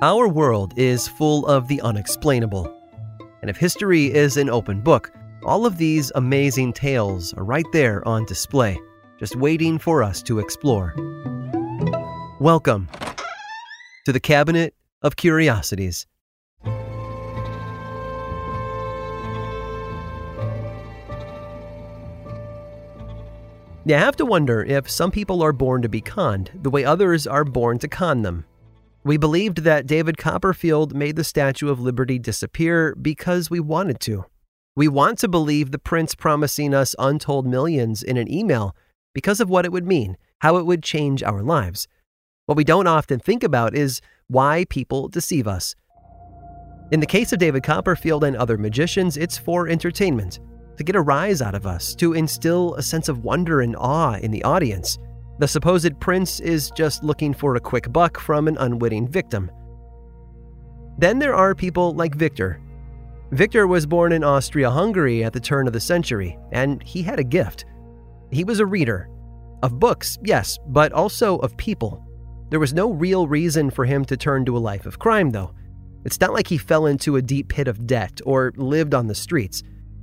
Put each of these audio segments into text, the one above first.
Our world is full of the unexplainable. And if history is an open book, all of these amazing tales are right there on display, just waiting for us to explore. Welcome to the Cabinet of Curiosities. You have to wonder if some people are born to be conned the way others are born to con them. We believed that David Copperfield made the Statue of Liberty disappear because we wanted to. We want to believe the prince promising us untold millions in an email because of what it would mean, how it would change our lives. What we don't often think about is why people deceive us. In the case of David Copperfield and other magicians, it's for entertainment, to get a rise out of us, to instill a sense of wonder and awe in the audience. The supposed prince is just looking for a quick buck from an unwitting victim. Then there are people like Victor. Victor was born in Austria Hungary at the turn of the century, and he had a gift. He was a reader. Of books, yes, but also of people. There was no real reason for him to turn to a life of crime, though. It's not like he fell into a deep pit of debt or lived on the streets.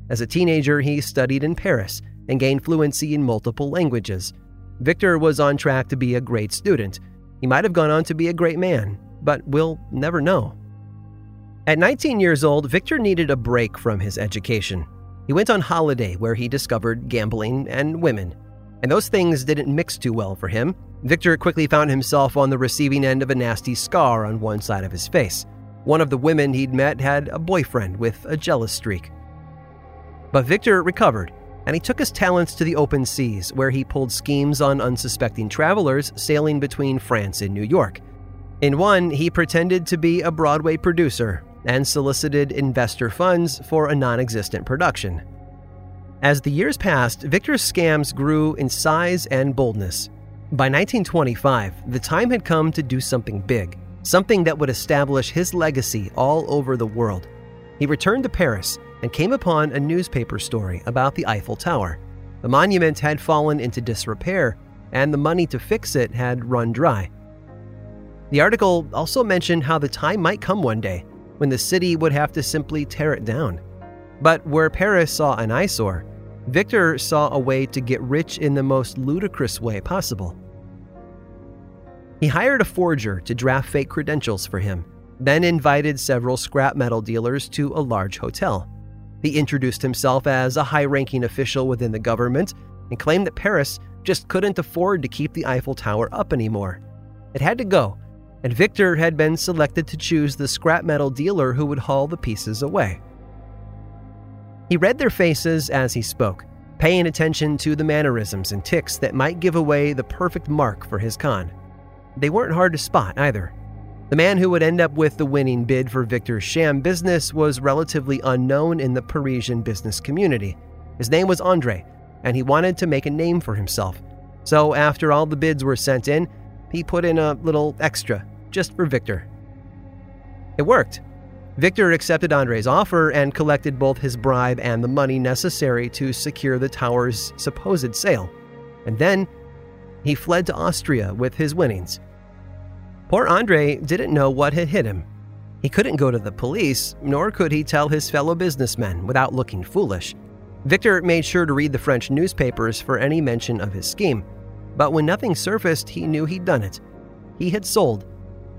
As a teenager, he studied in Paris and gained fluency in multiple languages. Victor was on track to be a great student. He might have gone on to be a great man, but we'll never know. At 19 years old, Victor needed a break from his education. He went on holiday where he discovered gambling and women. And those things didn't mix too well for him. Victor quickly found himself on the receiving end of a nasty scar on one side of his face. One of the women he'd met had a boyfriend with a jealous streak. But Victor recovered and he took his talents to the open seas, where he pulled schemes on unsuspecting travelers sailing between France and New York. In one, he pretended to be a Broadway producer and solicited investor funds for a non existent production. As the years passed, Victor's scams grew in size and boldness. By 1925, the time had come to do something big, something that would establish his legacy all over the world. He returned to Paris and came upon a newspaper story about the Eiffel Tower. The monument had fallen into disrepair, and the money to fix it had run dry. The article also mentioned how the time might come one day when the city would have to simply tear it down. But where Paris saw an eyesore, Victor saw a way to get rich in the most ludicrous way possible. He hired a forger to draft fake credentials for him, then invited several scrap metal dealers to a large hotel. He introduced himself as a high ranking official within the government and claimed that Paris just couldn't afford to keep the Eiffel Tower up anymore. It had to go, and Victor had been selected to choose the scrap metal dealer who would haul the pieces away. He read their faces as he spoke, paying attention to the mannerisms and ticks that might give away the perfect mark for his con. They weren't hard to spot either. The man who would end up with the winning bid for Victor's sham business was relatively unknown in the Parisian business community. His name was Andre, and he wanted to make a name for himself. So, after all the bids were sent in, he put in a little extra just for Victor. It worked. Victor accepted Andre's offer and collected both his bribe and the money necessary to secure the tower's supposed sale. And then he fled to Austria with his winnings. Poor Andre didn't know what had hit him. He couldn't go to the police, nor could he tell his fellow businessmen without looking foolish. Victor made sure to read the French newspapers for any mention of his scheme. But when nothing surfaced, he knew he'd done it. He had sold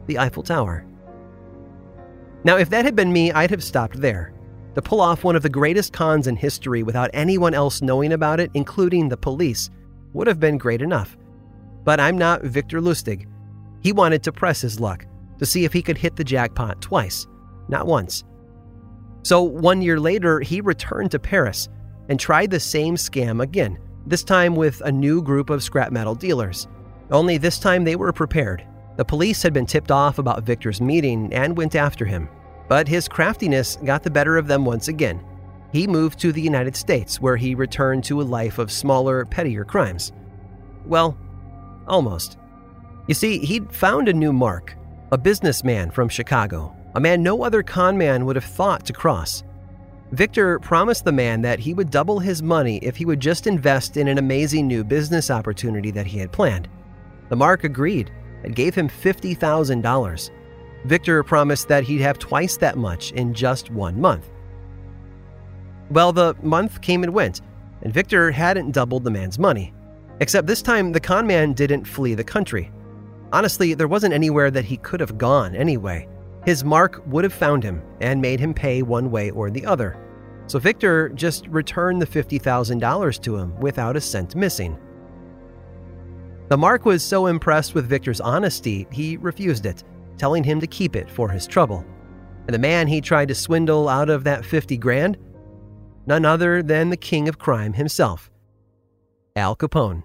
the Eiffel Tower. Now, if that had been me, I'd have stopped there. To pull off one of the greatest cons in history without anyone else knowing about it, including the police, would have been great enough. But I'm not Victor Lustig. He wanted to press his luck to see if he could hit the jackpot twice, not once. So one year later, he returned to Paris and tried the same scam again, this time with a new group of scrap metal dealers. Only this time they were prepared. The police had been tipped off about Victor's meeting and went after him, but his craftiness got the better of them once again. He moved to the United States, where he returned to a life of smaller, pettier crimes. Well, almost. You see, he'd found a new mark a businessman from Chicago, a man no other con man would have thought to cross. Victor promised the man that he would double his money if he would just invest in an amazing new business opportunity that he had planned. The Mark agreed and gave him $50,000. Victor promised that he'd have twice that much in just one month. Well, the month came and went, and Victor hadn't doubled the man's money. Except this time, the con man didn't flee the country. Honestly, there wasn't anywhere that he could have gone anyway. His mark would have found him and made him pay one way or the other. So Victor just returned the $50,000 to him without a cent missing. The Mark was so impressed with Victor's honesty, he refused it, telling him to keep it for his trouble. And the man he tried to swindle out of that 50 grand? None other than the king of crime himself, Al Capone.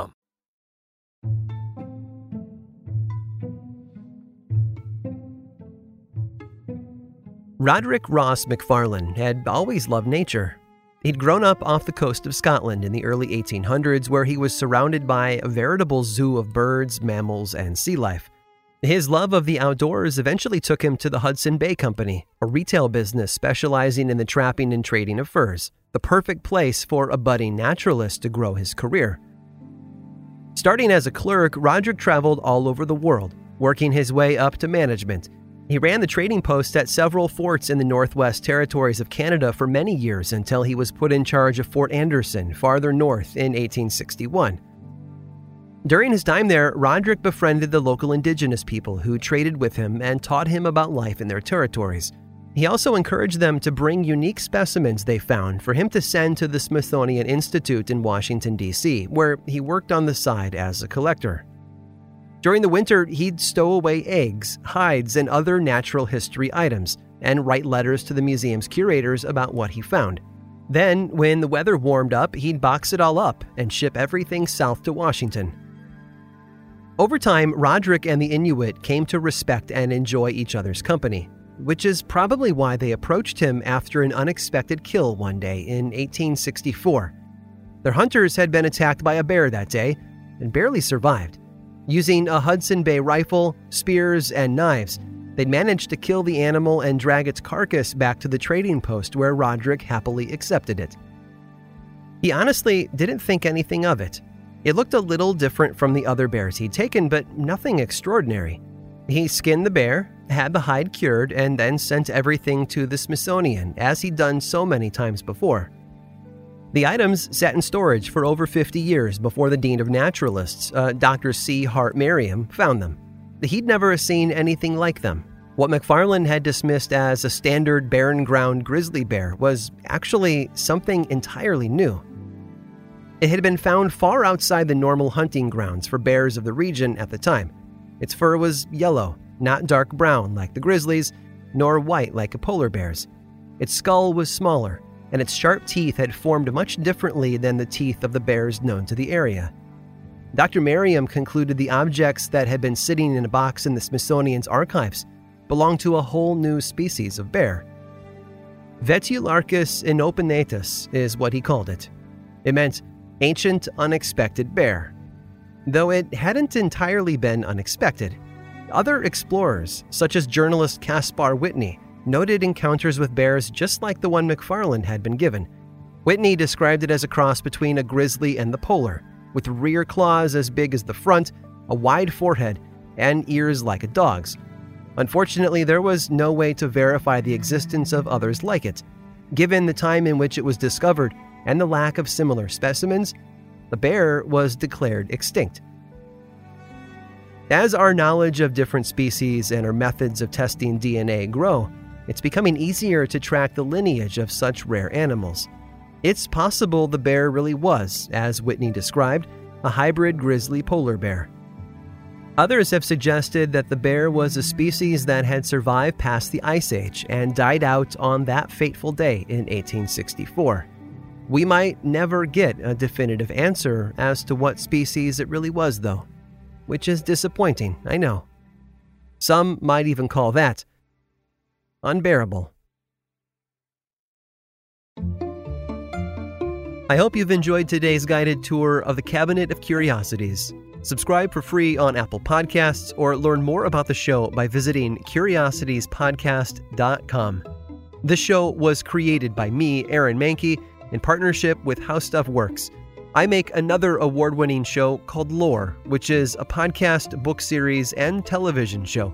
Roderick Ross MacFarlane had always loved nature. He'd grown up off the coast of Scotland in the early 1800s, where he was surrounded by a veritable zoo of birds, mammals, and sea life. His love of the outdoors eventually took him to the Hudson Bay Company, a retail business specializing in the trapping and trading of furs, the perfect place for a budding naturalist to grow his career. Starting as a clerk, Roderick traveled all over the world, working his way up to management. He ran the trading post at several forts in the Northwest Territories of Canada for many years until he was put in charge of Fort Anderson, farther north, in 1861. During his time there, Roderick befriended the local indigenous people who traded with him and taught him about life in their territories. He also encouraged them to bring unique specimens they found for him to send to the Smithsonian Institute in Washington, D.C., where he worked on the side as a collector. During the winter, he'd stow away eggs, hides, and other natural history items, and write letters to the museum's curators about what he found. Then, when the weather warmed up, he'd box it all up and ship everything south to Washington. Over time, Roderick and the Inuit came to respect and enjoy each other's company, which is probably why they approached him after an unexpected kill one day in 1864. Their hunters had been attacked by a bear that day and barely survived. Using a Hudson Bay rifle, spears, and knives, they'd managed to kill the animal and drag its carcass back to the trading post where Roderick happily accepted it. He honestly didn't think anything of it. It looked a little different from the other bears he'd taken, but nothing extraordinary. He skinned the bear, had the hide cured, and then sent everything to the Smithsonian, as he'd done so many times before. The items sat in storage for over 50 years before the Dean of Naturalists, uh, Dr. C. Hart Merriam, found them. He'd never seen anything like them. What McFarland had dismissed as a standard barren ground grizzly bear was actually something entirely new. It had been found far outside the normal hunting grounds for bears of the region at the time. Its fur was yellow, not dark brown like the grizzlies, nor white like a polar bear's. Its skull was smaller, and its sharp teeth had formed much differently than the teeth of the bears known to the area. Dr. Merriam concluded the objects that had been sitting in a box in the Smithsonian's archives belonged to a whole new species of bear. Vetularctos inopinatus is what he called it. It meant ancient unexpected bear. Though it hadn't entirely been unexpected, other explorers, such as journalist Caspar Whitney, noted encounters with bears just like the one McFarland had been given. Whitney described it as a cross between a grizzly and the polar, with rear claws as big as the front, a wide forehead, and ears like a dog's. Unfortunately, there was no way to verify the existence of others like it. Given the time in which it was discovered and the lack of similar specimens, the bear was declared extinct. As our knowledge of different species and our methods of testing DNA grow, it's becoming easier to track the lineage of such rare animals. It's possible the bear really was, as Whitney described, a hybrid grizzly polar bear. Others have suggested that the bear was a species that had survived past the Ice Age and died out on that fateful day in 1864. We might never get a definitive answer as to what species it really was, though, which is disappointing, I know. Some might even call that unbearable. I hope you've enjoyed today's guided tour of the Cabinet of Curiosities. Subscribe for free on Apple Podcasts or learn more about the show by visiting curiositiespodcast.com. This show was created by me, Aaron Mahnke, in partnership with How Stuff Works. I make another award winning show called Lore, which is a podcast, book series, and television show